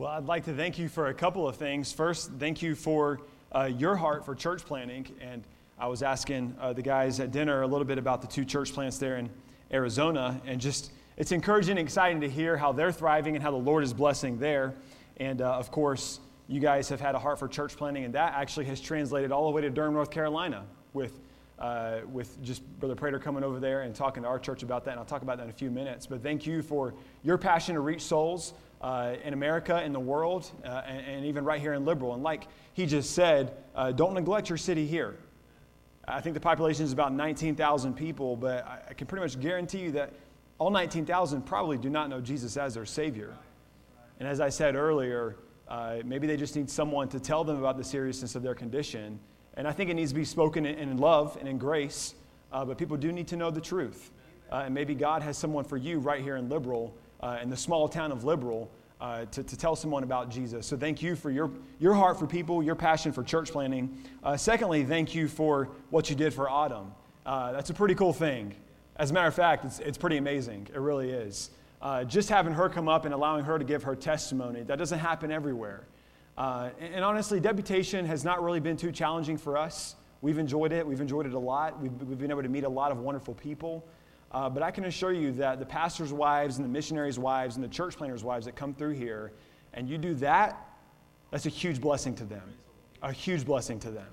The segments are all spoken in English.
Well, I'd like to thank you for a couple of things. First, thank you for uh, your heart for church planting. And I was asking uh, the guys at dinner a little bit about the two church plants there in Arizona. And just, it's encouraging and exciting to hear how they're thriving and how the Lord is blessing there. And uh, of course, you guys have had a heart for church planting, and that actually has translated all the way to Durham, North Carolina, with, uh, with just Brother Prater coming over there and talking to our church about that. And I'll talk about that in a few minutes. But thank you for your passion to reach souls uh, in America, in the world, uh, and, and, even right here in Liberal. And like he just said, uh, don't neglect your city here. I think the population is about 19,000 people, but I, I can pretty much guarantee you that all 19,000 probably do not know Jesus as their Savior. And as I said earlier, uh, maybe they just need someone to tell them about the seriousness of their condition. And I think it needs to be spoken in, in love and in grace, uh, but people do need to know the truth. Uh, and maybe God has someone for you right here in Liberal uh, in the small town of Liberal uh, to, to tell someone about Jesus. So thank you for your, your heart for people, your passion for church planting. Uh, secondly, thank you for what you did for Autumn. Uh, that's a pretty cool thing. As a matter of fact, it's, it's pretty amazing. It really is. Uh, just having her come up and allowing her to give her testimony, that doesn't happen everywhere. Uh, and, and, honestly, deputation has not really been too challenging for us. We've enjoyed it. We've enjoyed it a lot. We've, we've been able to meet a lot of wonderful people. Uh, but I can assure you that the pastors' wives and the missionaries' wives and the church planters' wives that come through here, and you do that, that's a huge blessing to them. A huge blessing to them.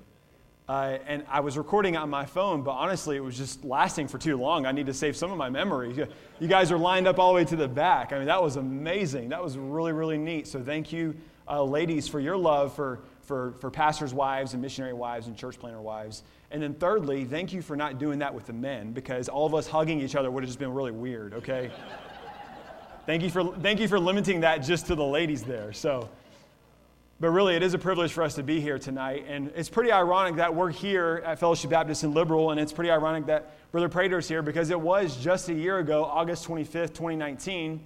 Uh, and I was recording on my phone, but honestly, it was just lasting for too long. I need to save some of my memory. You guys are lined up all the way to the back. I mean, that was amazing. That was really, really neat. So, thank you, uh, ladies, for your love for, for, for pastors' wives and missionary wives and church planter wives. And then, thirdly, thank you for not doing that with the men because all of us hugging each other would have just been really weird, okay? thank, you for, thank you for limiting that just to the ladies there. So, but really, it is a privilege for us to be here tonight. And it's pretty ironic that we're here at Fellowship Baptist and Liberal, and it's pretty ironic that Brother Prater's here because it was just a year ago, August 25th, 2019,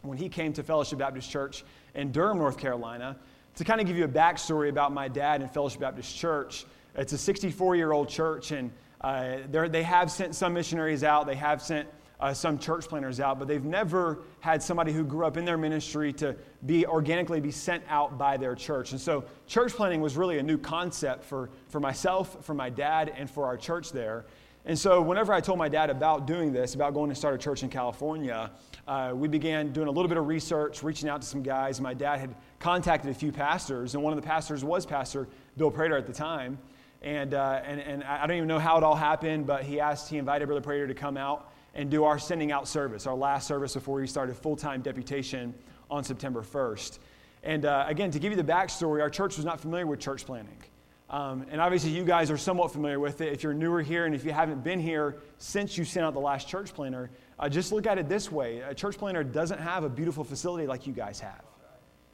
when he came to Fellowship Baptist Church in Durham, North Carolina. To kind of give you a backstory about my dad and Fellowship Baptist Church, it's a 64 year old church, and uh, they have sent some missionaries out, they have sent uh, some church planters out, but they've never had somebody who grew up in their ministry to be organically be sent out by their church. And so, church planting was really a new concept for, for myself, for my dad, and for our church there. And so, whenever I told my dad about doing this, about going to start a church in California, uh, we began doing a little bit of research, reaching out to some guys. My dad had contacted a few pastors, and one of the pastors was Pastor Bill Prater at the time. And, uh, and, and I don't even know how it all happened, but he asked, he invited Brother Prater to come out and do our sending out service, our last service before we started full time deputation on September 1st. And uh, again, to give you the backstory, our church was not familiar with church planting. Um, and obviously, you guys are somewhat familiar with it. If you're newer here and if you haven't been here since you sent out the last church planter, uh, just look at it this way a church planter doesn't have a beautiful facility like you guys have.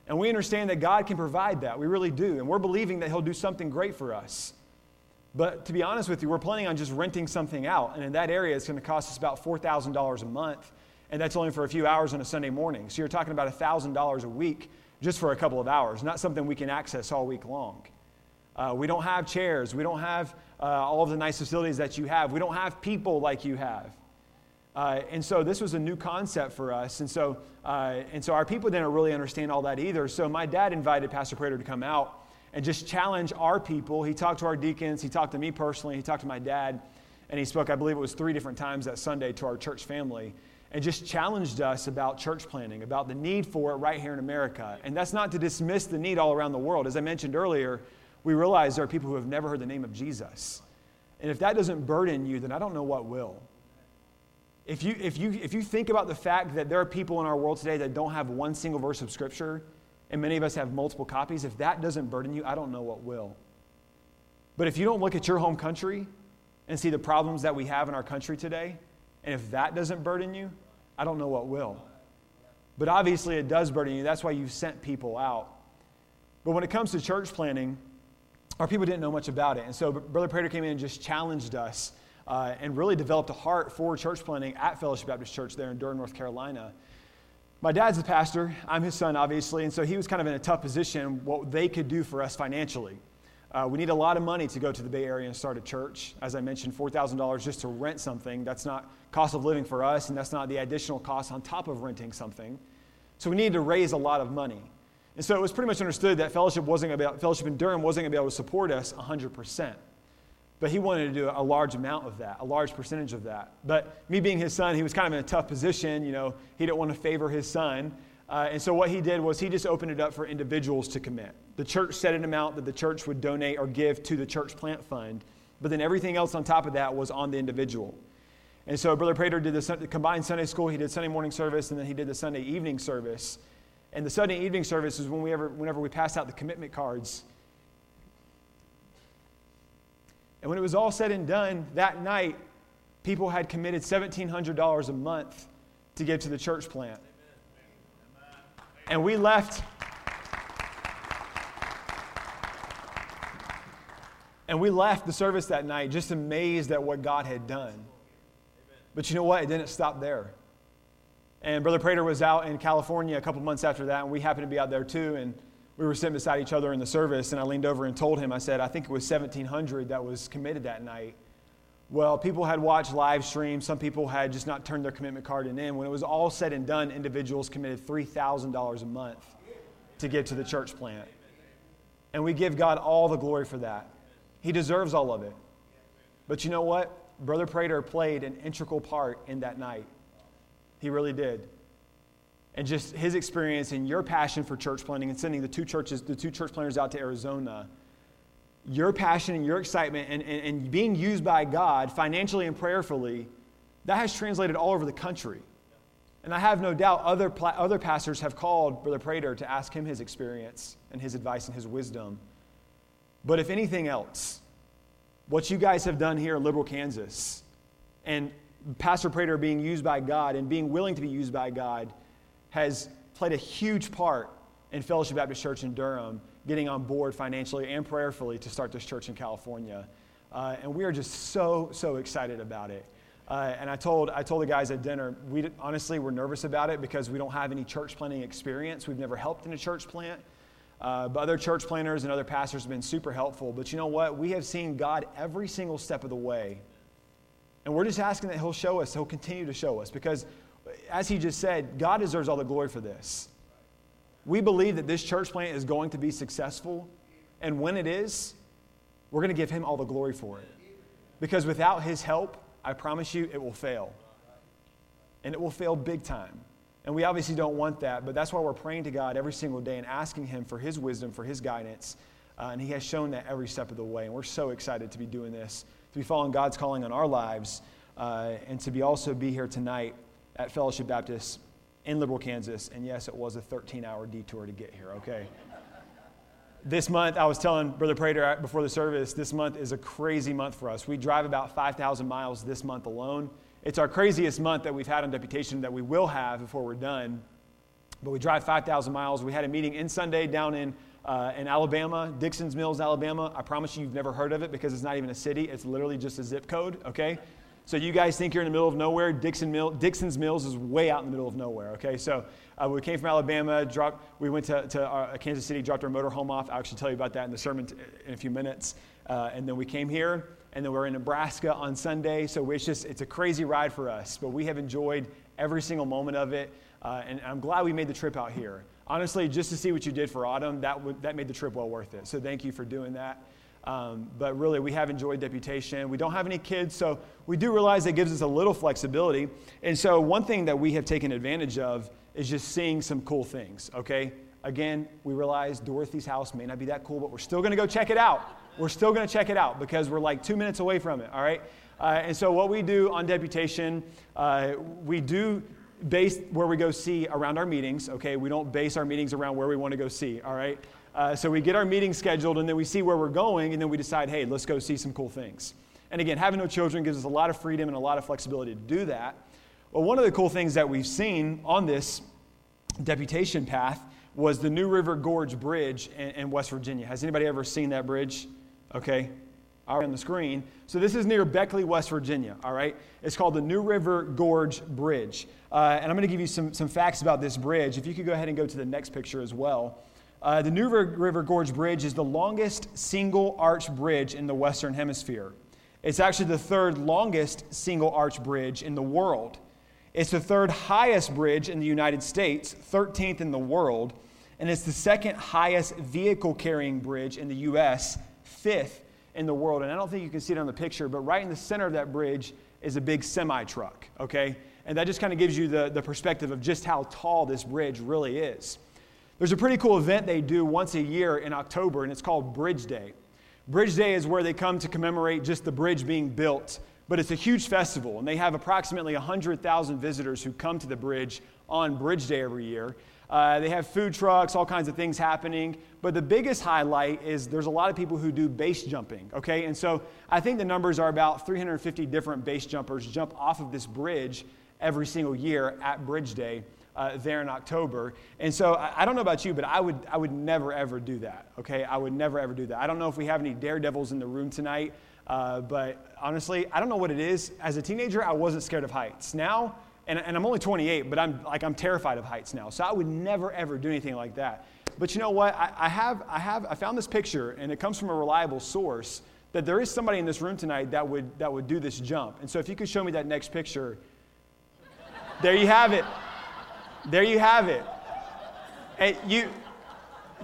And we understand that God can provide that. We really do. And we're believing that He'll do something great for us. But to be honest with you, we're planning on just renting something out. And in that area, it's going to cost us about $4,000 a month. And that's only for a few hours on a Sunday morning. So you're talking about $1,000 a week just for a couple of hours, not something we can access all week long. Uh, we don't have chairs. We don't have uh, all of the nice facilities that you have. We don't have people like you have. Uh, and so this was a new concept for us. And so, uh, and so our people didn't really understand all that either. So my dad invited Pastor Prater to come out and just challenge our people. He talked to our deacons, he talked to me personally, he talked to my dad, and he spoke, I believe it was three different times that Sunday to our church family, and just challenged us about church planting, about the need for it right here in America. And that's not to dismiss the need all around the world. As I mentioned earlier, we realize there are people who have never heard the name of Jesus. And if that doesn't burden you, then I don't know what will. If you, if, you, if you think about the fact that there are people in our world today that don't have one single verse of Scripture, and many of us have multiple copies, if that doesn't burden you, I don't know what will. But if you don't look at your home country and see the problems that we have in our country today, and if that doesn't burden you, I don't know what will. But obviously, it does burden you. That's why you've sent people out. But when it comes to church planting, our people didn't know much about it. And so Brother Prater came in and just challenged us uh, and really developed a heart for church planting at Fellowship Baptist Church there in Durham, North Carolina. My dad's a pastor. I'm his son, obviously. And so he was kind of in a tough position what they could do for us financially. Uh, we need a lot of money to go to the Bay Area and start a church. As I mentioned, $4,000 just to rent something. That's not cost of living for us, and that's not the additional cost on top of renting something. So we needed to raise a lot of money. And so it was pretty much understood that fellowship wasn't about fellowship in Durham wasn't going to be able to support us 100%. But he wanted to do a large amount of that, a large percentage of that. But me being his son, he was kind of in a tough position. You know, he didn't want to favor his son. Uh, and so what he did was he just opened it up for individuals to commit. The church set an amount that the church would donate or give to the church plant fund, but then everything else on top of that was on the individual. And so Brother Prater did the combined Sunday school, he did Sunday morning service, and then he did the Sunday evening service. And the Sunday evening service is when we ever, whenever we passed out the commitment cards. And when it was all said and done, that night, people had committed $1,700 a month to give to the church plant. And we left. And we left the service that night just amazed at what God had done. But you know what? It didn't stop there. And Brother Prater was out in California a couple months after that, and we happened to be out there too. And we were sitting beside each other in the service, and I leaned over and told him, I said, I think it was 1,700 that was committed that night. Well, people had watched live streams. Some people had just not turned their commitment card in. When it was all said and done, individuals committed $3,000 a month to give to the church plant. And we give God all the glory for that. He deserves all of it. But you know what? Brother Prater played an integral part in that night. He really did. And just his experience and your passion for church planting and sending the two churches, the two church planters out to Arizona your passion and your excitement and, and, and, being used by God financially and prayerfully, that has translated all over the country. And I have no doubt other, other pastors have called Brother Prater to ask him his experience and his advice and his wisdom. But if anything else, what you guys have done here in Liberal, Kansas, and Pastor Prater being used by God and being willing to be used by God has played a huge part in Fellowship Baptist Church in Durham getting on board financially and prayerfully to start this church in California. Uh, and we are just so, so excited about it. Uh, and I told, I told the guys at dinner, we honestly, we're nervous about it because we don't have any church planting experience. We've never helped in a church plant. Uh, but other church planters and other pastors have been super helpful. But you know what? We have seen God every single step of the way. And we're just asking that He'll show us, He'll continue to show us. Because, as He just said, God deserves all the glory for this. We believe that this church plant is going to be successful. And when it is, we're going to give him all the glory for it. Because without his help, I promise you, it will fail. And it will fail big time. And we obviously don't want that, but that's why we're praying to God every single day and asking him for his wisdom, for his guidance. Uh, and he has shown that every step of the way. And we're so excited to be doing this, to be following God's calling on our lives, uh, and to be also be here tonight at Fellowship Baptist in Liberal, Kansas. And yes, it was a 13 hour detour to get here, okay? this month, I was telling Brother Prater before the service, this month is a crazy month for us. We drive about 5,000 miles this month alone. It's our craziest month that we've had on deputation that we will have before we're done. But we drive 5,000 miles. We had a meeting in Sunday down in, uh, in Alabama, Dixon's Mills, Alabama. I promise you, you've never heard of it because it's not even a city. It's literally just a zip code, okay? So you guys think you're in the middle of nowhere. Dixon Mill, Dixon's Mills is way out in the middle of nowhere, okay? So uh, we came from Alabama, dropped, we went to, to uh, Kansas City, dropped our motor home off. I'll actually tell you about that in the sermon t- in a few minutes. Uh, and then we came here, and then we're in Nebraska on Sunday. So it's just, it's a crazy ride for us, but we have enjoyed every single moment of it. Uh, and I'm glad we made the trip out here. Honestly, just to see what you did for Autumn, that, w- that made the trip well worth it. So thank you for doing that. Um, but really, we have enjoyed deputation. We don't have any kids, so we do realize that gives us a little flexibility. And so, one thing that we have taken advantage of is just seeing some cool things, okay? Again, we realize Dorothy's house may not be that cool, but we're still gonna go check it out. We're still gonna check it out because we're like two minutes away from it, all right? Uh, and so, what we do on deputation, uh, we do base where we go see around our meetings, okay? We don't base our meetings around where we wanna go see, all right? Uh, so we get our meeting scheduled and then we see where we're going and then we decide, hey, let's go see some cool things. And again, having no children gives us a lot of freedom and a lot of flexibility to do that. Well, one of the cool things that we've seen on this deputation path was the New River Gorge Bridge in, in West Virginia. Has anybody ever seen that bridge? Okay, on the screen. So this is near Beckley, West Virginia, all right? It's called the New River Gorge Bridge. Uh, and I'm going to give you some, some facts about this bridge. If you could go ahead and go to the next picture as well. Uh, the New River Gorge Bridge is the longest single arch bridge in the Western Hemisphere. It's actually the third longest single arch bridge in the world. It's the third highest bridge in the United States, 13th in the world, and it's the second highest vehicle carrying bridge in the U.S., fifth in the world. And I don't think you can see it on the picture, but right in the center of that bridge is a big semi truck, okay? And that just kind of gives you the, the perspective of just how tall this bridge really is. There's a pretty cool event they do once a year in October, and it's called Bridge Day. Bridge Day is where they come to commemorate just the bridge being built, but it's a huge festival, and they have approximately 100,000 visitors who come to the bridge on Bridge Day every year. Uh, they have food trucks, all kinds of things happening. But the biggest highlight is there's a lot of people who do base jumping, okay? And so I think the numbers are about 350 different base jumpers jump off of this bridge every single year at Bridge Day. Uh, there in October. And so I, I, don't know about you, but I would, I would never ever do that, okay? I would never ever do that. I don't know if we have any daredevils in the room tonight, uh, but honestly, I don't know what it is. As a teenager, I wasn't scared of heights. Now, and, and I'm only 28, but I'm like I'm terrified of heights now. So I would never ever do anything like that. But you know what? I, I have I have I found this picture, and it comes from a reliable source that there is somebody in this room tonight that would that would do this jump. And so if you could show me that next picture, there you have it. There you have it. And you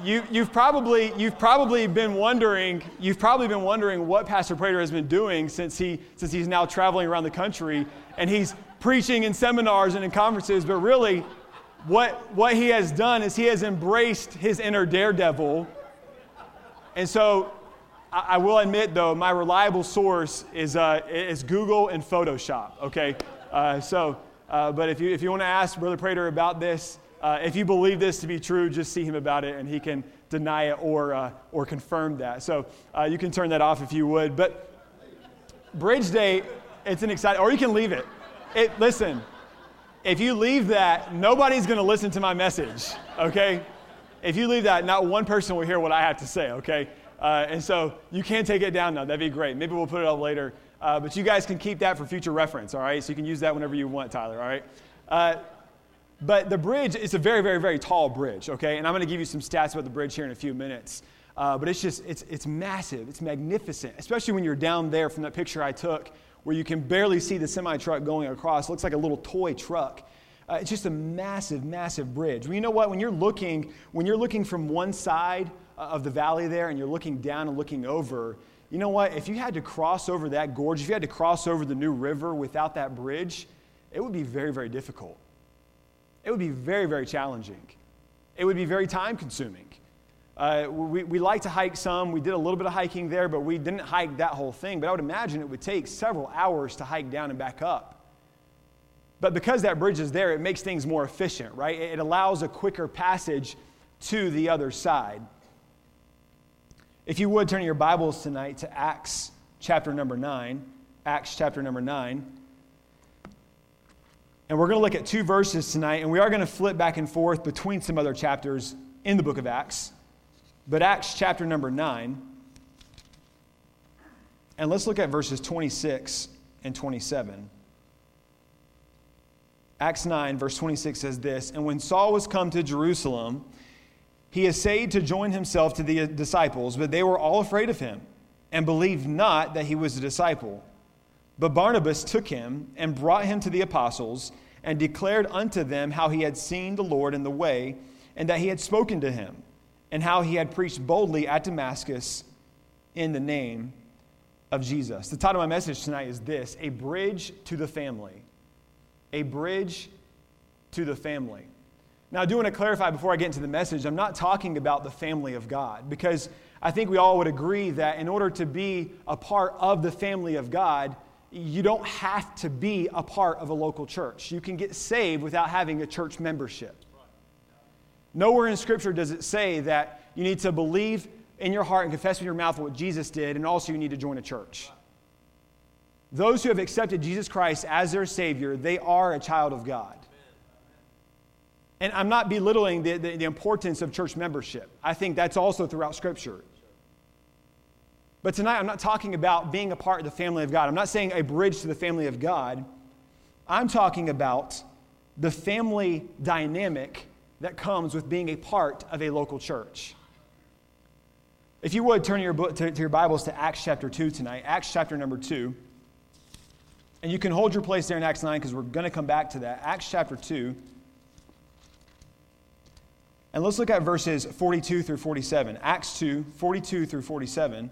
you, you've, probably, you've probably been wondering you've probably been wondering what pastor prater has been doing since, he, since he's now traveling around the country and he's preaching in seminars and in conferences, but really, what, what he has done is he has embraced his inner daredevil. And so, I, I will admit, though, my reliable source is, uh, is Google and Photoshop, okay? Uh, so, uh, but if you, if you want to ask Brother Prater about this, uh, if you believe this to be true, just see him about it and he can deny it or, uh, or confirm that. So uh, you can turn that off if you would. But Bridge Day, it's an exciting, or you can leave it. It, listen, if you leave that, nobody's going to listen to my message, okay? If you leave that, not one person will hear what I have to say, okay? Uh, and so you can take it down now. That'd be great. Maybe we'll put it up later. Uh, but you guys can keep that for future reference, all right? So you can use that whenever you want, Tyler, all right? Uh, but the bridge is a very, very, very tall bridge, okay? And I'm going to give you some stats about the bridge here in a few minutes. Uh, but it's just, it's, it's massive. It's magnificent, especially when you're down there from that picture I took where you can barely see the semi truck going across. It looks like a little toy truck. Uh, it's just a massive, massive bridge. Well, you know what? When you're looking, when you're looking from one side uh, of the valley there and you're looking down and looking over, you know what? If you had to cross over that gorge, if you had to cross over the new river without that bridge, it would be very, very difficult. It would be very, very challenging. It would be very time consuming. Uh, we, we like to hike some. We did a little bit of hiking there, but we didn't hike that whole thing. But I would imagine it would take several hours to hike down and back up. But because that bridge is there, it makes things more efficient, right? It allows a quicker passage to the other side. If you would turn your Bibles tonight to Acts chapter number 9, Acts chapter number 9. And we're going to look at two verses tonight, and we are going to flip back and forth between some other chapters in the book of Acts. But Acts chapter number 9, and let's look at verses 26 and 27. Acts 9, verse 26 says this And when Saul was come to Jerusalem, he essayed to join himself to the uh, disciples, but they were all afraid of him and believed not that he was a disciple. But Barnabas took him and brought him to the apostles and declared unto them how he had seen the Lord in the way and that he had spoken to him and how he had preached boldly at Damascus in the name of Jesus. The title of my message tonight is this A Bridge to the Family. A Bridge to the Family. Now, I do want to clarify before I get into the message, I'm not talking about the family of God because I think we all would agree that in order to be a part of the family of God, you don't have to be a part of a local church. You can get saved without having a church membership. Nowhere in Scripture does it say that you need to believe in your heart and confess with your mouth what Jesus did, and also you need to join a church. Those who have accepted Jesus Christ as their Savior, they are a child of God. And I'm not belittling the, the, the importance of church membership. I think that's also throughout Scripture. But tonight, I'm not talking about being a part of the family of God. I'm not saying a bridge to the family of God. I'm talking about the family dynamic that comes with being a part of a local church. If you would turn your, book, to, to your Bibles to Acts chapter 2 tonight, Acts chapter number 2. And you can hold your place there in Acts 9 because we're going to come back to that. Acts chapter 2. And let's look at verses 42 through 47. Acts 2, 42 through 47.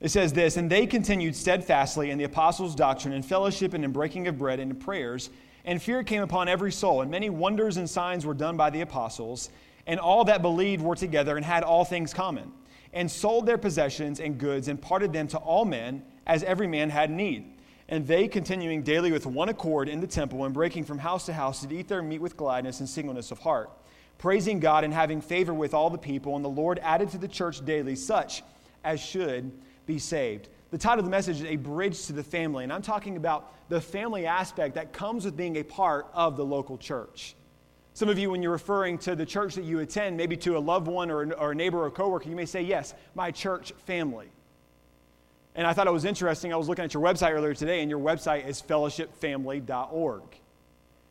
It says this And they continued steadfastly in the apostles' doctrine and fellowship and in breaking of bread and in prayers. And fear came upon every soul, and many wonders and signs were done by the apostles. And all that believed were together and had all things common, and sold their possessions and goods and parted them to all men as every man had need. And they, continuing daily with one accord in the temple and breaking from house to house, did eat their meat with gladness and singleness of heart, praising God and having favor with all the people. And the Lord added to the church daily such as should be saved. The title of the message is A Bridge to the Family. And I'm talking about the family aspect that comes with being a part of the local church. Some of you, when you're referring to the church that you attend, maybe to a loved one or, or a neighbor or a coworker, you may say, Yes, my church family. And I thought it was interesting. I was looking at your website earlier today, and your website is fellowshipfamily.org.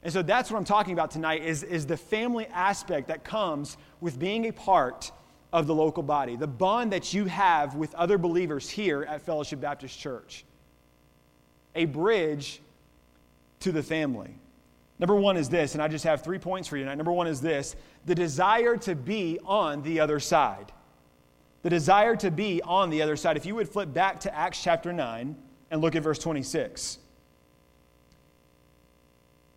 And so that's what I'm talking about tonight is, is the family aspect that comes with being a part of the local body, the bond that you have with other believers here at Fellowship Baptist Church. A bridge to the family. Number one is this, and I just have three points for you tonight. Number one is this the desire to be on the other side. The desire to be on the other side. If you would flip back to Acts chapter 9 and look at verse 26.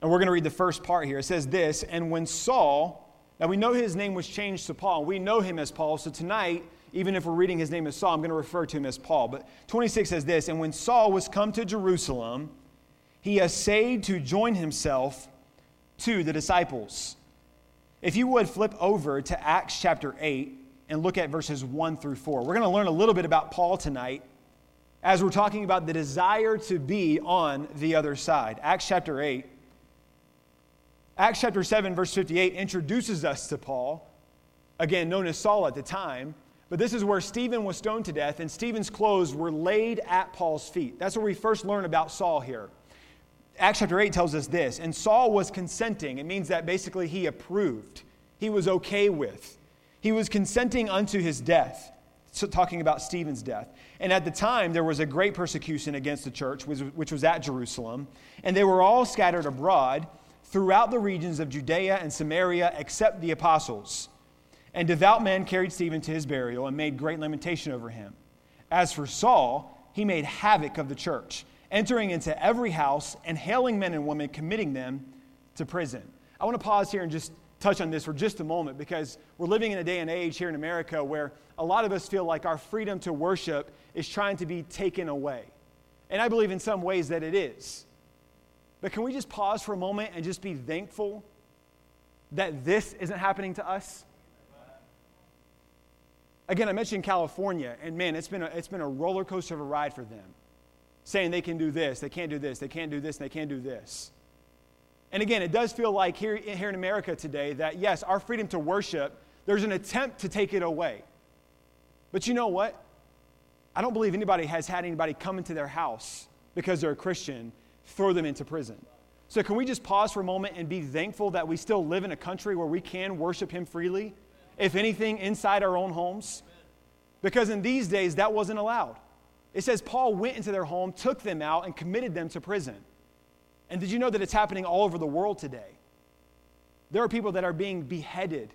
And we're going to read the first part here. It says this And when Saul, now we know his name was changed to Paul, we know him as Paul. So tonight, even if we're reading his name as Saul, I'm going to refer to him as Paul. But 26 says this And when Saul was come to Jerusalem, he essayed to join himself to the disciples. If you would flip over to Acts chapter 8 and look at verses 1 through 4, we're going to learn a little bit about Paul tonight as we're talking about the desire to be on the other side. Acts chapter 8. Acts chapter 7, verse 58 introduces us to Paul, again known as Saul at the time. But this is where Stephen was stoned to death, and Stephen's clothes were laid at Paul's feet. That's where we first learn about Saul here. Acts chapter 8 tells us this, and Saul was consenting. It means that basically he approved, he was okay with. He was consenting unto his death, so talking about Stephen's death. And at the time, there was a great persecution against the church, which was at Jerusalem, and they were all scattered abroad throughout the regions of Judea and Samaria, except the apostles. And devout men carried Stephen to his burial and made great lamentation over him. As for Saul, he made havoc of the church entering into every house and hailing men and women, committing them to prison. I want to pause here and just touch on this for just a moment because we're living in a day and age here in America where a lot of us feel like our freedom to worship is trying to be taken away. And I believe in some ways that it is. But can we just pause for a moment and just be thankful that this isn't happening to us? Again, I mentioned California, and man, it's been a, it's been a roller coaster of a ride for them saying they can do this, they can't do this, they can't do this, they can't do this. And again, it does feel like here, here in America today that, yes, our freedom to worship, there's an attempt to take it away. But you know what? I don't believe anybody has had anybody come into their house because they're a Christian, throw them into prison. So, can we just pause for a moment and be thankful that we still live in a country where we can worship Him freely? If anything, inside our own homes? Because in these days, that wasn't allowed. It says Paul went into their home, took them out, and committed them to prison. And did you know that it's happening all over the world today? There are people that are being beheaded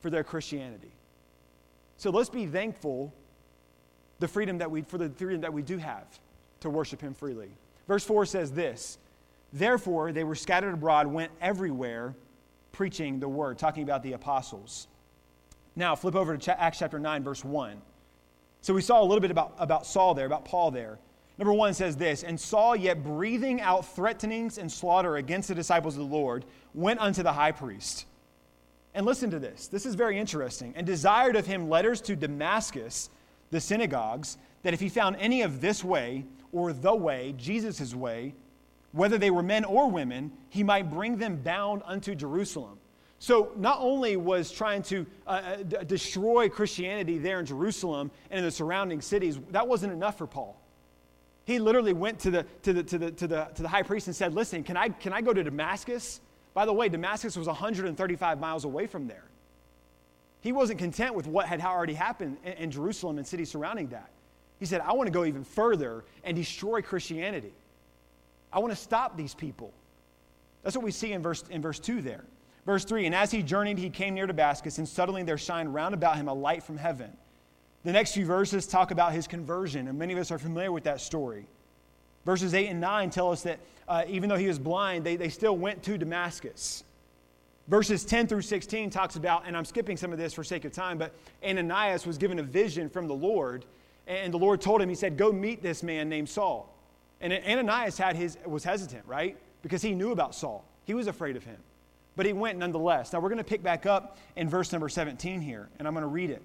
for their Christianity. So let's be thankful the freedom that we, for the freedom that we do have to worship him freely. Verse 4 says this Therefore, they were scattered abroad, went everywhere preaching the word, talking about the apostles. Now, flip over to Acts chapter 9, verse 1. So we saw a little bit about, about Saul there, about Paul there. Number one says this And Saul, yet breathing out threatenings and slaughter against the disciples of the Lord, went unto the high priest. And listen to this. This is very interesting. And desired of him letters to Damascus, the synagogues, that if he found any of this way, or the way, Jesus' way, whether they were men or women, he might bring them bound unto Jerusalem. So, not only was trying to uh, uh, d- destroy Christianity there in Jerusalem and in the surrounding cities, that wasn't enough for Paul. He literally went to the, to the, to the, to the, to the high priest and said, Listen, can I, can I go to Damascus? By the way, Damascus was 135 miles away from there. He wasn't content with what had already happened in, in Jerusalem and cities surrounding that. He said, I want to go even further and destroy Christianity. I want to stop these people. That's what we see in verse, in verse 2 there. Verse 3 And as he journeyed, he came near Damascus, and suddenly there shined round about him a light from heaven. The next few verses talk about his conversion, and many of us are familiar with that story. Verses 8 and 9 tell us that uh, even though he was blind, they, they still went to Damascus. Verses 10 through 16 talks about, and I'm skipping some of this for sake of time, but Ananias was given a vision from the Lord, and the Lord told him, He said, Go meet this man named Saul. And Ananias had his, was hesitant, right? Because he knew about Saul. He was afraid of him. But he went nonetheless. Now we're going to pick back up in verse number 17 here, and I'm going to read it.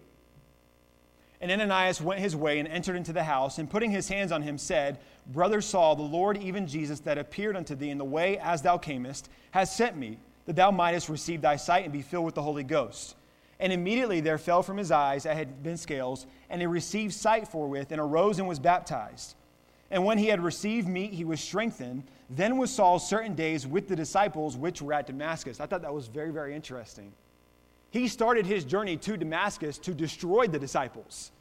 And Ananias went his way and entered into the house, and putting his hands on him, said, Brother Saul, the Lord, even Jesus, that appeared unto thee in the way as thou camest, has sent me, that thou mightest receive thy sight and be filled with the Holy Ghost. And immediately there fell from his eyes that had been scales, and he received sight forthwith, and arose and was baptized. And when he had received meat, he was strengthened. Then was Saul certain days with the disciples which were at Damascus. I thought that was very, very interesting. He started his journey to Damascus to destroy the disciples.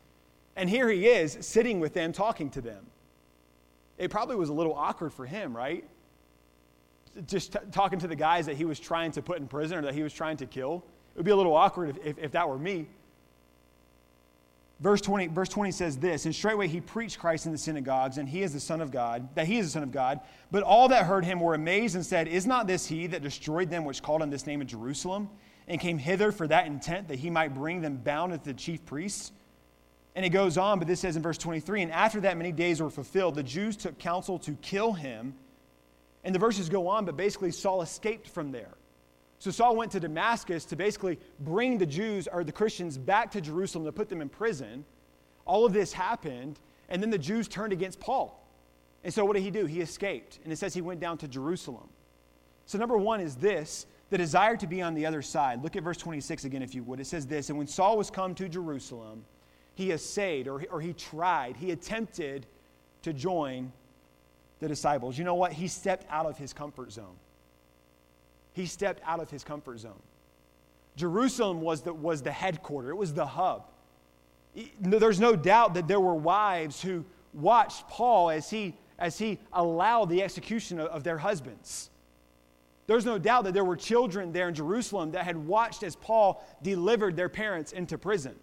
And here he is sitting with them, talking to them. It probably was a little awkward for him, right? Just t- talking to the guys that he was trying to put in prison or that he was trying to kill. It would be a little awkward if, if, if that were me. Verse 20, verse 20 says this And straightway he preached Christ in the synagogues, and he is the Son of God, that he is the Son of God. But all that heard him were amazed and said, Is not this he that destroyed them which called on this name of Jerusalem, and came hither for that intent, that he might bring them bound unto the chief priests? And it goes on, but this says in verse 23 And after that many days were fulfilled, the Jews took counsel to kill him. And the verses go on, but basically Saul escaped from there. So Saul went to Damascus to basically bring the Jews or the Christians back to Jerusalem to put them in prison. All of this happened, and then the Jews turned against Paul. And so what did he do? He escaped. And it says he went down to Jerusalem. So, number one is this the desire to be on the other side. Look at verse 26 again, if you would. It says this And when Saul was come to Jerusalem, he essayed, or, or he tried, he attempted to join the disciples. You know what? He stepped out of his comfort zone he stepped out of his comfort zone. Jerusalem was the, was the headquarters, it was the hub. There's no doubt that there were wives who watched Paul as he, as he allowed the execution of, of their husbands. There's no doubt that there were children there in Jerusalem that had watched as Paul delivered their parents into prison.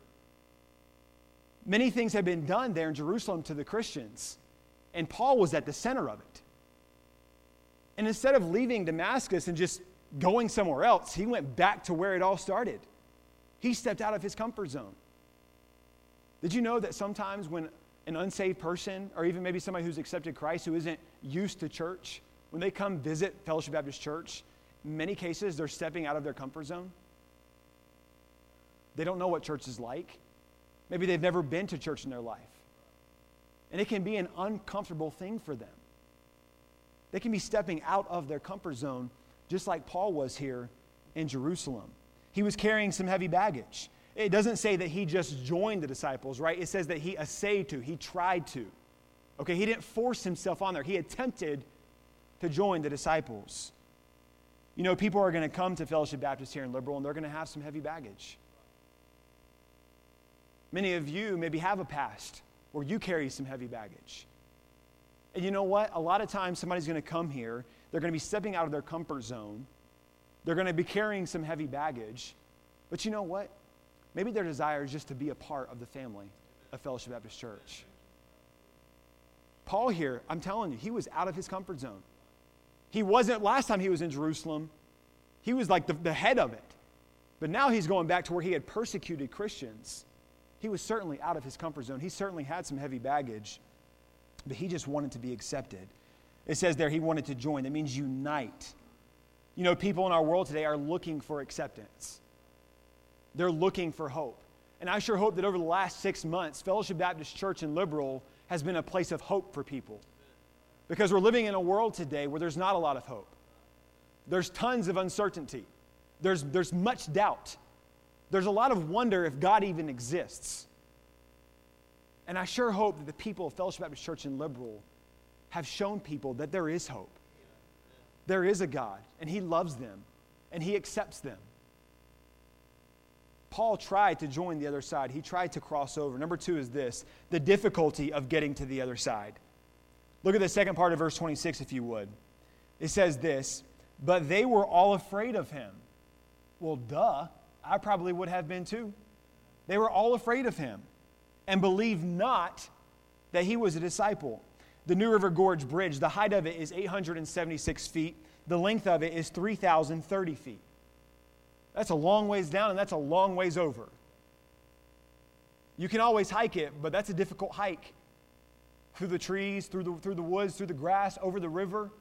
Many things had been done there in Jerusalem to the Christians, and Paul was at the center of it. And instead of leaving Damascus and just going somewhere else. He went back to where it all started. He stepped out of his comfort zone. Did you know that sometimes when an unsaved person, or even maybe somebody who's accepted Christ who isn't used to church, when they come visit Fellowship Baptist Church, in many cases they're stepping out of their comfort zone? They don't know what church is like. Maybe they've never been to church in their life. And it can be an uncomfortable thing for them. They can be stepping out of their comfort zone just like Paul was here in Jerusalem. He was carrying some heavy baggage. It doesn't say that he just joined the disciples, right? It says that he essayed to, he tried to. Okay, he didn't force himself on there, he attempted to join the disciples. You know, people are going to come to Fellowship Baptist here in Liberal and they're going to have some heavy baggage. Many of you maybe have a past where you carry some heavy baggage. And you know what? A lot of times somebody's going to come here they're going to be stepping out of their comfort zone. They're going to be carrying some heavy baggage. But you know what? Maybe their desire is just to be a part of the family of Fellowship Baptist Church. Paul here, I'm telling you, he was out of his comfort zone. He wasn't, last time he was in Jerusalem, he was like the, the head of it. But now he's going back to where he had persecuted Christians. He was certainly out of his comfort zone. He certainly had some heavy baggage, but he just wanted to be accepted. It says there he wanted to join. That means unite. You know, people in our world today are looking for acceptance, they're looking for hope. And I sure hope that over the last six months, Fellowship Baptist Church and Liberal has been a place of hope for people. Because we're living in a world today where there's not a lot of hope. There's tons of uncertainty. There's, there's much doubt. There's a lot of wonder if God even exists. And I sure hope that the people of Fellowship Baptist Church and Liberal have shown people that there is hope. There is a God, and He loves them, and He accepts them. Paul tried to join the other side. He tried to cross over. Number two is this the difficulty of getting to the other side. Look at the second part of verse 26, if you would. It says this But they were all afraid of him. Well, duh. I probably would have been too. They were all afraid of him and believed not that he was a disciple. The New River Gorge Bridge, the height of it is 876 feet, the length of it is 3,030 feet. That's a long ways down, and that's a long ways over. You can always hike it, but that's a difficult hike. Through the trees, through the, through the woods, through the grass, over the river.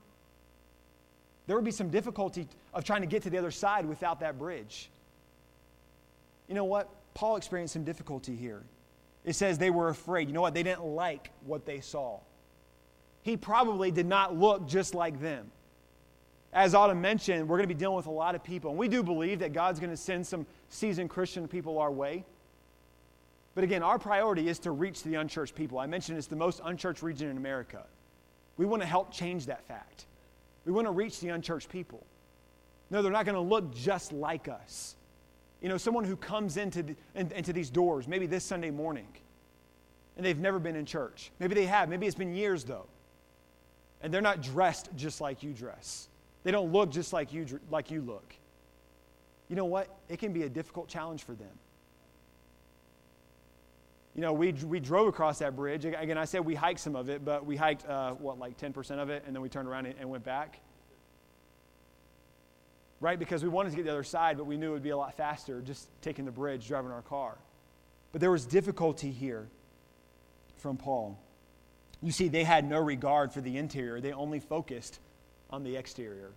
There would be some difficulty of trying to get to the other side without that bridge. You know what? Paul experienced some difficulty here. It says they were afraid. You know what? They didn't like what they saw. He probably did not look just like them. As Autumn mentioned, we're going to be dealing with a lot of people. And we do believe that God's going to send some seasoned Christian people our way. But again, our priority is to reach the unchurched people. I mentioned it's the most unchurched region in America. We want to help change that fact. We want to reach the unchurched people. No, they're not going to look just like us. You know, someone who comes into, the, in, into these doors, maybe this Sunday morning, and they've never been in church. Maybe they have. Maybe it's been years, though. And they're not dressed just like you dress. They don't look just like you, like you look. You know what? It can be a difficult challenge for them you know, we, we drove across that bridge. Again, I said we hiked some of it, but we hiked, uh, what, like 10% of it, and then we turned around and, and went back. Right? Because we wanted to get the other side, but we knew it would be a lot faster just taking the bridge, driving our car. But there was difficulty here from Paul. You see, they had no regard for the interior, they only focused on the exterior.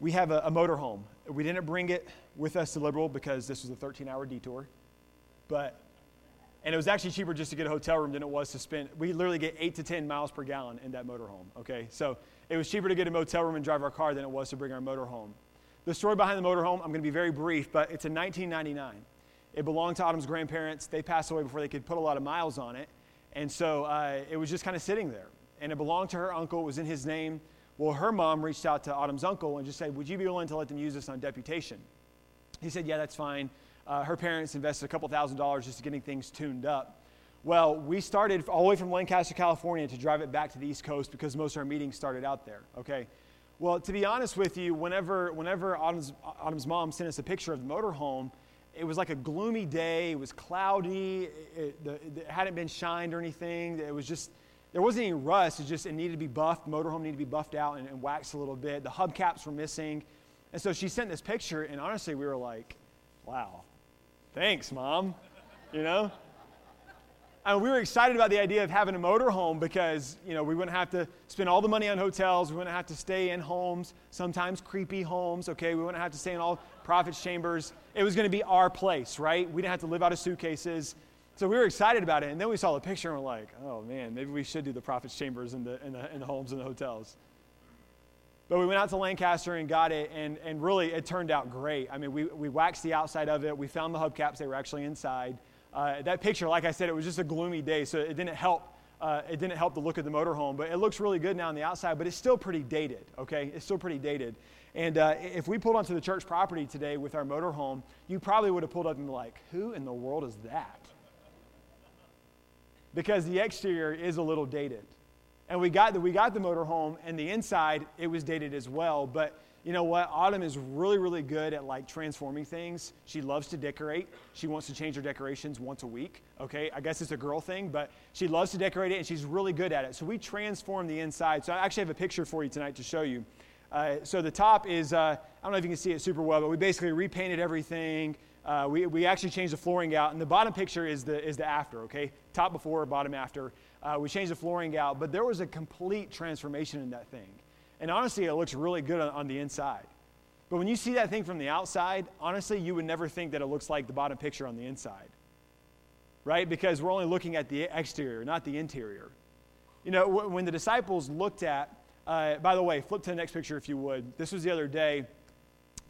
We have a, a motorhome. We didn't bring it with us to Liberal because this was a 13 hour detour. But, and it was actually cheaper just to get a hotel room than it was to spend. We literally get eight to 10 miles per gallon in that motorhome, okay? So it was cheaper to get a motel room and drive our car than it was to bring our motor home. The story behind the motorhome, I'm going to be very brief, but it's in 1999. It belonged to Autumn's grandparents. They passed away before they could put a lot of miles on it. And so uh, it was just kind of sitting there. And it belonged to her uncle, it was in his name. Well, her mom reached out to Autumn's uncle and just said, Would you be willing to let them use this on deputation? He said, Yeah, that's fine uh, her parents invested a couple thousand dollars just getting things tuned up. Well, we started all the way from Lancaster, California to drive it back to the East Coast because most of our meetings started out there, okay? Well, to be honest with you, whenever, whenever Autumn's, Autumn's mom sent us a picture of the motorhome, it was like a gloomy day. It was cloudy. It, it, it, hadn't been shined or anything. It was just, there wasn't any rust. It just, it needed to be buffed. Motorhome needed to be buffed out and, and waxed a little bit. The hubcaps were missing. And so she sent this picture, and honestly, we were like, wow, Thanks, Mom. You know? And we were excited about the idea of having a motorhome because, you know, we wouldn't have to spend all the money on hotels. We wouldn't have to stay in homes, sometimes creepy homes, okay? We wouldn't have to stay in all prophets' chambers. It was going to be our place, right? We didn't have to live out of suitcases. So we were excited about it. And then we saw the picture and we're like, oh, man, maybe we should do the prophets' chambers in the, in the, in the homes and the hotels. But we went out to Lancaster and got it, and, and really it turned out great. I mean, we, we waxed the outside of it. We found the hubcaps, they were actually inside. Uh, that picture, like I said, it was just a gloomy day, so it didn't help. Uh, it didn't help the look of the motorhome, but it looks really good now on the outside, but it's still pretty dated, okay? It's still pretty dated. And uh, if we pulled onto the church property today with our motorhome, you probably would have pulled up and be like, who in the world is that? Because the exterior is a little dated. And we got the, we got the motorhome, and the inside, it was dated as well. But you know what? Autumn is really, really good at like transforming things. She loves to decorate. She wants to change her decorations once a week. Okay, I guess it's a girl thing, but she loves to decorate it, and she's really good at it. So we transform the inside. So I actually have a picture for you tonight to show you. Uh, so the top is, uh, I don't know if you can see it super well, but we basically repainted everything. Uh, we, we actually changed the flooring out, and the bottom picture is the, is the after, okay? Top before, bottom after. Uh, we changed the flooring out, but there was a complete transformation in that thing. And honestly, it looks really good on, on the inside. But when you see that thing from the outside, honestly, you would never think that it looks like the bottom picture on the inside, right? Because we're only looking at the exterior, not the interior. You know, when the disciples looked at, uh, by the way, flip to the next picture if you would. This was the other day,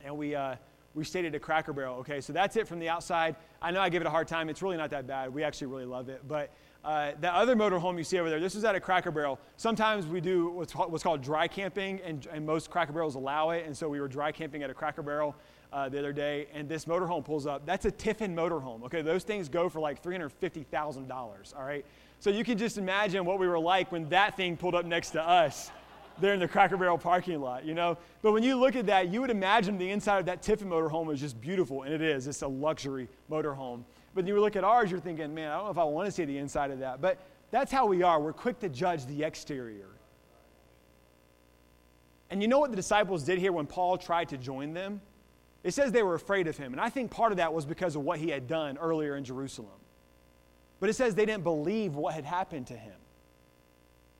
and we, uh, we stayed at a Cracker Barrel. Okay, so that's it from the outside. I know I give it a hard time. It's really not that bad. We actually really love it. But uh, the other motorhome you see over there, this is at a Cracker Barrel. Sometimes we do what's called, what's called dry camping, and, and, most Cracker Barrels allow it. And so we were dry camping at a Cracker Barrel uh, the other day, and this motorhome pulls up. That's a Tiffin motorhome. Okay, those things go for like $350,000. All right, so you can just imagine what we were like when that thing pulled up next to us. there in the Cracker Barrel parking lot, you know? But when you look at that, you would imagine the inside of that Tiffin motorhome is just beautiful, and it is. It's a luxury motorhome. But you look at ours, you're thinking, man, I don't know if I want to see the inside of that. But that's how we are. We're quick to judge the exterior. And you know what the disciples did here when Paul tried to join them? It says they were afraid of him. And I think part of that was because of what he had done earlier in Jerusalem. But it says they didn't believe what had happened to him.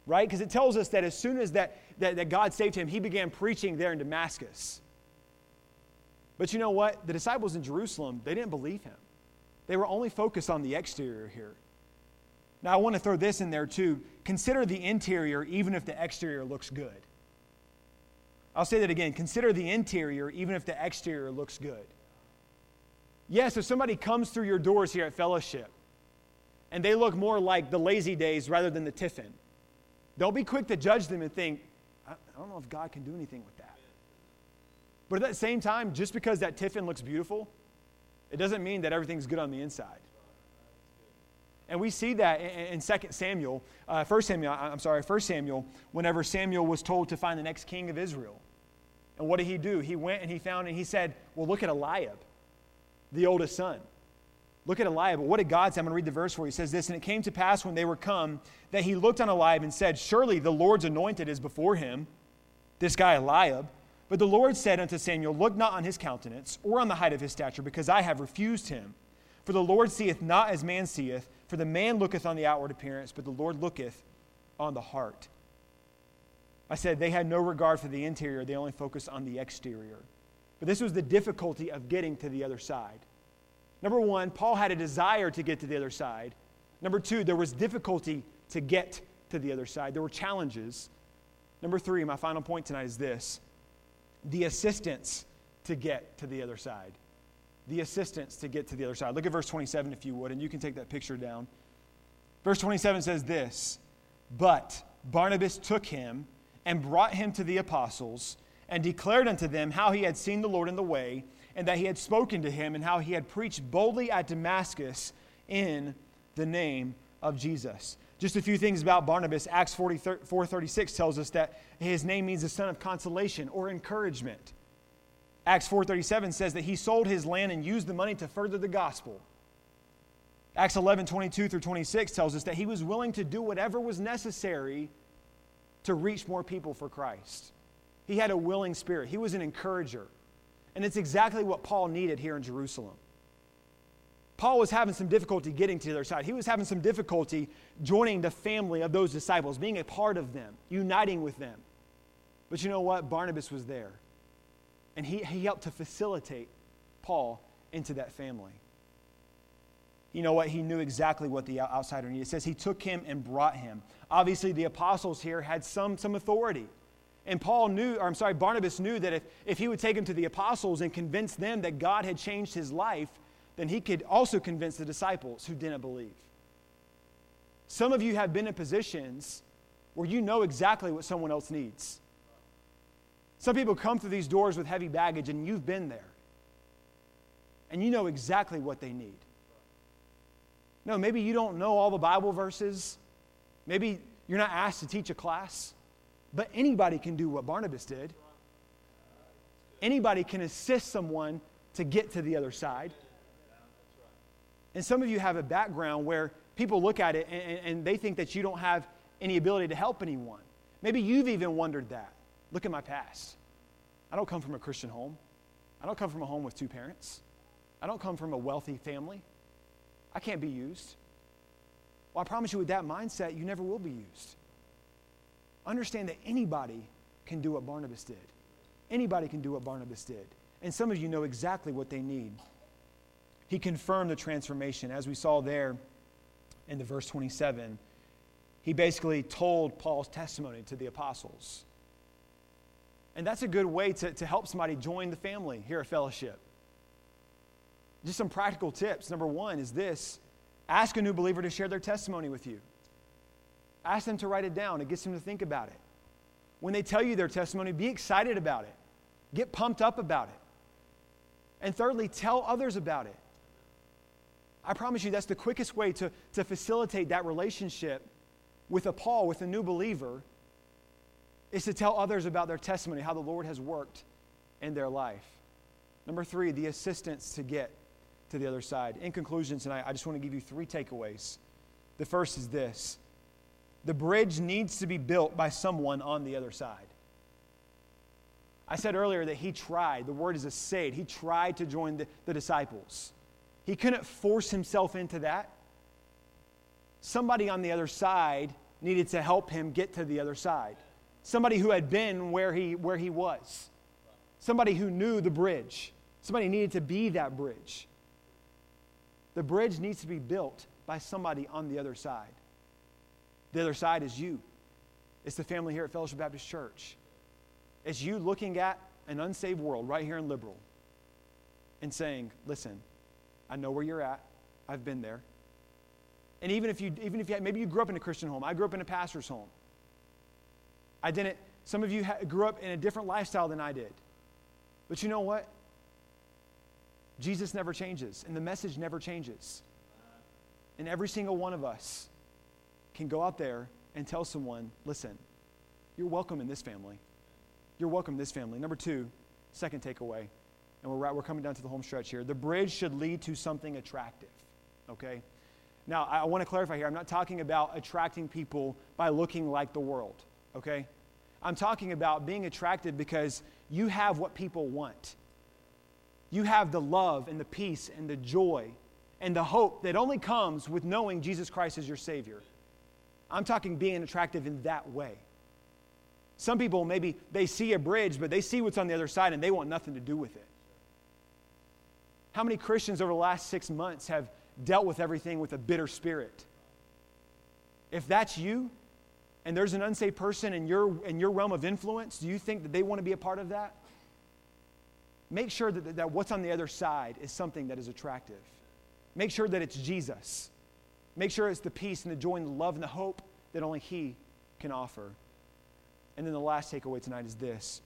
Right? Because it tells us that as soon as that, that, that God saved him, he began preaching there in Damascus. But you know what? The disciples in Jerusalem, they didn't believe him. They were only focused on the exterior here. Now, I want to throw this in there too. Consider the interior even if the exterior looks good. I'll say that again. Consider the interior even if the exterior looks good. Yes, if somebody comes through your doors here at Fellowship and they look more like the lazy days rather than the Tiffin, don't be quick to judge them and think, I don't know if God can do anything with that. But at that same time, just because that Tiffin looks beautiful, it doesn't mean that everything's good on the inside. And we see that in, 2 Samuel, uh, 1 Samuel, I'm sorry, 1 Samuel, whenever Samuel was told to find the next king of Israel. And what did he do? He went and he found and he said, Well, look at Eliab, the oldest son. Look at Eliab. What did God say? I'm going to read the verse for you. He says this And it came to pass when they were come that he looked on Eliab and said, Surely the Lord's anointed is before him, this guy Eliab. But the Lord said unto Samuel, Look not on his countenance or on the height of his stature, because I have refused him. For the Lord seeth not as man seeth, for the man looketh on the outward appearance, but the Lord looketh on the heart. I said they had no regard for the interior, they only focused on the exterior. But this was the difficulty of getting to the other side. Number one, Paul had a desire to get to the other side. Number two, there was difficulty to get to the other side, there were challenges. Number three, my final point tonight is this the assistance to get to the other side. The assistance to get to the other side. Look at verse 27 if you would, and you can take that picture down. Verse 27 says this But Barnabas took him and brought him to the apostles and declared unto them how he had seen the Lord in the way, and that he had spoken to him, and how he had preached boldly at Damascus in the name of Jesus. Just a few things about Barnabas. Acts 4.36 tells us that his name means the son of consolation or encouragement. Acts 4.37 says that he sold his land and used the money to further the gospel. Acts 11.22 through 26 tells us that he was willing to do whatever was necessary to reach more people for Christ. He had a willing spirit. He was an encourager. And it's exactly what Paul needed here in Jerusalem. Paul was having some difficulty getting to the other side. He was having some difficulty joining the family of those disciples, being a part of them, uniting with them. But you know what? Barnabas was there. And he, he helped to facilitate Paul into that family. You know what? He knew exactly what the outsider needed. It says he took him and brought him. Obviously, the apostles here had some, some authority. And Paul knew, or I'm sorry, Barnabas knew that if, if he would take him to the apostles and convince them that God had changed his life, then he could also convince the disciples who didn't believe. Some of you have been in positions where you know exactly what someone else needs. Some people come through these doors with heavy baggage, and you've been there. And you know exactly what they need. No, maybe you don't know all the Bible verses. Maybe you're not asked to teach a class. But anybody can do what Barnabas did. Anybody can assist someone to get to the other side. And some of you have a background where people look at it and, and, they think that you don't have any ability to help anyone. Maybe you've even wondered that. Look at my past. I don't come from a Christian home. I don't come from a home with two parents. I don't come from a wealthy family. I can't be used. Well, I promise you, with that mindset, you never will be used. Understand that anybody can do what Barnabas did. Anybody can do what Barnabas did. And some of you know exactly what they need he confirmed the transformation. As we saw there in the verse 27, he basically told Paul's testimony to the apostles. And that's a good way to, to help somebody join the family here at Fellowship. Just some practical tips. Number one is this ask a new believer to share their testimony with you. Ask them to write it down. It gets them to think about it. When they tell you their testimony, be excited about it, get pumped up about it. And thirdly, tell others about it. I promise you that's the quickest way to, to facilitate that relationship with a Paul, with a new believer, is to tell others about their testimony, how the Lord has worked in their life. Number three, the assistance to get to the other side. In conclusion tonight, I just want to give you three takeaways. The first is this the bridge needs to be built by someone on the other side. I said earlier that he tried, the word is assayed, he tried to join the, the disciples. He couldn't force himself into that. Somebody on the other side needed to help him get to the other side. Somebody who had been where he, where he was. Somebody who knew the bridge. Somebody needed to be that bridge. The bridge needs to be built by somebody on the other side. The other side is you. It's the family here at Fellowship Baptist Church. It's you looking at an unsaved world right here in Liberal and saying, listen, I know where you're at. I've been there. And even if you, even if you, maybe you grew up in a Christian home. I grew up in a pastor's home. I didn't, some of you ha- grew up in a different lifestyle than I did. But you know what? Jesus never changes, and the message never changes. And every single one of us can go out there and tell someone, listen, you're welcome in this family. You're welcome in this family. Number two, second takeaway, and we're, right, we're coming down to the home stretch here. The bridge should lead to something attractive, okay? Now, I want to clarify here. I'm not talking about attracting people by looking like the world, okay? I'm talking about being attractive because you have what people want. You have the love and the peace and the joy and the hope that only comes with knowing Jesus Christ as your Savior. I'm talking being attractive in that way. Some people maybe they see a bridge, but they see what's on the other side and they want nothing to do with it. How many Christians over the last six months have dealt with everything with a bitter spirit? If that's you, and there's an unsaved person in your, in your realm of influence, do you think that they want to be a part of that? Make sure that, that what's on the other side is something that is attractive. Make sure that it's Jesus. Make sure it's the peace and the joy and the love and the hope that only He can offer. And then the last takeaway tonight is this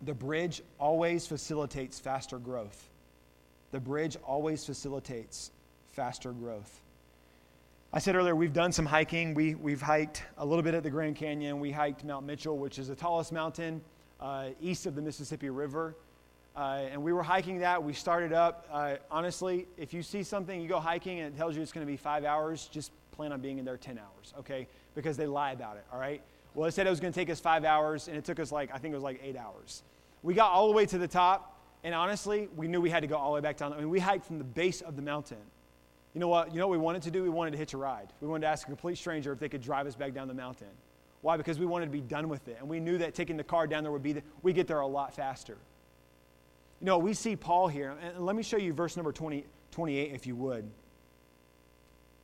the bridge always facilitates faster growth. The bridge always facilitates faster growth. I said earlier, we've done some hiking. We, we've hiked a little bit at the Grand Canyon. We hiked Mount Mitchell, which is the tallest mountain uh, east of the Mississippi River. Uh, and we were hiking that. We started up. Uh, honestly, if you see something, you go hiking and it tells you it's going to be five hours, just plan on being in there 10 hours, okay? Because they lie about it, all right? Well, it said it was going to take us five hours, and it took us like, I think it was like eight hours. We got all the way to the top, and honestly, we knew we had to go all the way back down. I mean, we hiked from the base of the mountain you know what? You know what we wanted to do? We wanted to hitch a ride. We wanted to ask a complete stranger if they could drive us back down the mountain. Why? Because we wanted to be done with it. And we knew that taking the car down there would be, the, we get there a lot faster. You know, we see Paul here, and let me show you verse number 20, 28, if you would.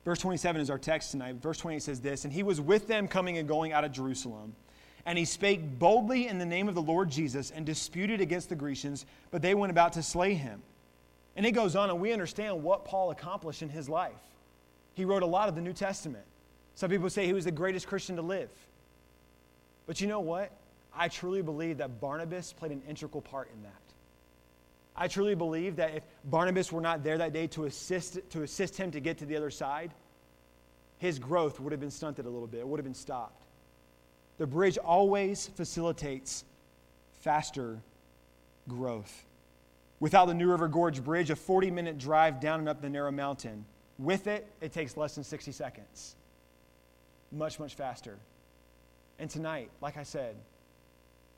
Verse 27 is our text tonight. Verse 28 says this And he was with them coming and going out of Jerusalem. And he spake boldly in the name of the Lord Jesus and disputed against the Grecians, but they went about to slay him. And it goes on, and we understand what Paul accomplished in his life. He wrote a lot of the New Testament. Some people say he was the greatest Christian to live. But you know what? I truly believe that Barnabas played an integral part in that. I truly believe that if Barnabas were not there that day to assist, to assist him to get to the other side, his growth would have been stunted a little bit, it would have been stopped. The bridge always facilitates faster growth. Without the New River Gorge Bridge, a 40 minute drive down and up the narrow mountain. With it, it takes less than 60 seconds. Much, much faster. And tonight, like I said,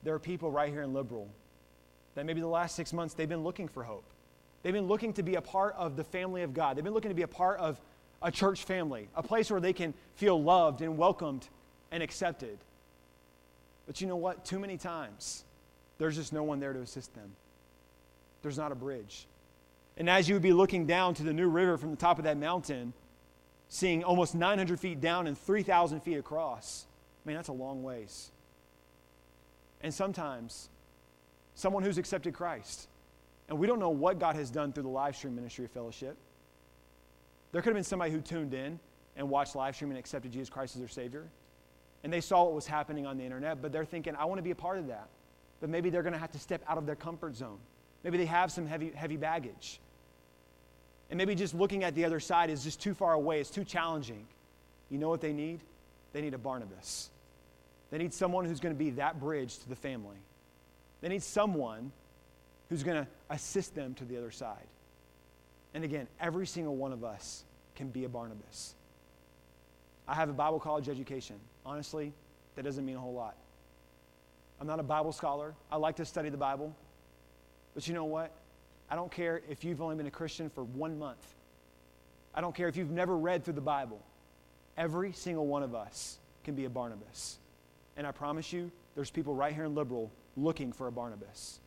there are people right here in Liberal that maybe the last six months they've been looking for hope. They've been looking to be a part of the family of God. They've been looking to be a part of a church family, a place where they can feel loved and welcomed and accepted. But you know what? Too many times, there's just no one there to assist them there's not a bridge. And as you would be looking down to the new river from the top of that mountain, seeing almost 900 feet down and 3,000 feet across, man, that's a long ways. And sometimes, someone who's accepted Christ, and we don't know what God has done through the live stream ministry of fellowship. There could have been somebody who tuned in and watched live stream and accepted Jesus Christ as their Savior. And they saw what was happening on the internet, but they're thinking, I want to be a part of that. But maybe they're going to have to step out of their comfort zone. Maybe they have some heavy, heavy baggage. And maybe just looking at the other side is just too far away, it's too challenging. You know what they need? They need a Barnabas. They need someone who's going to be that bridge to the family. They need someone who's going to assist them to the other side. And again, every single one of us can be a Barnabas. I have a Bible college education. Honestly, that doesn't mean a whole lot. I'm not a Bible scholar. I like to study the Bible. But you know what? I don't care if you've only been a Christian for one month. I don't care if you've never read through the Bible. Every single one of us can be a Barnabas. And I promise you, there's people right here in Liberal looking for a Barnabas.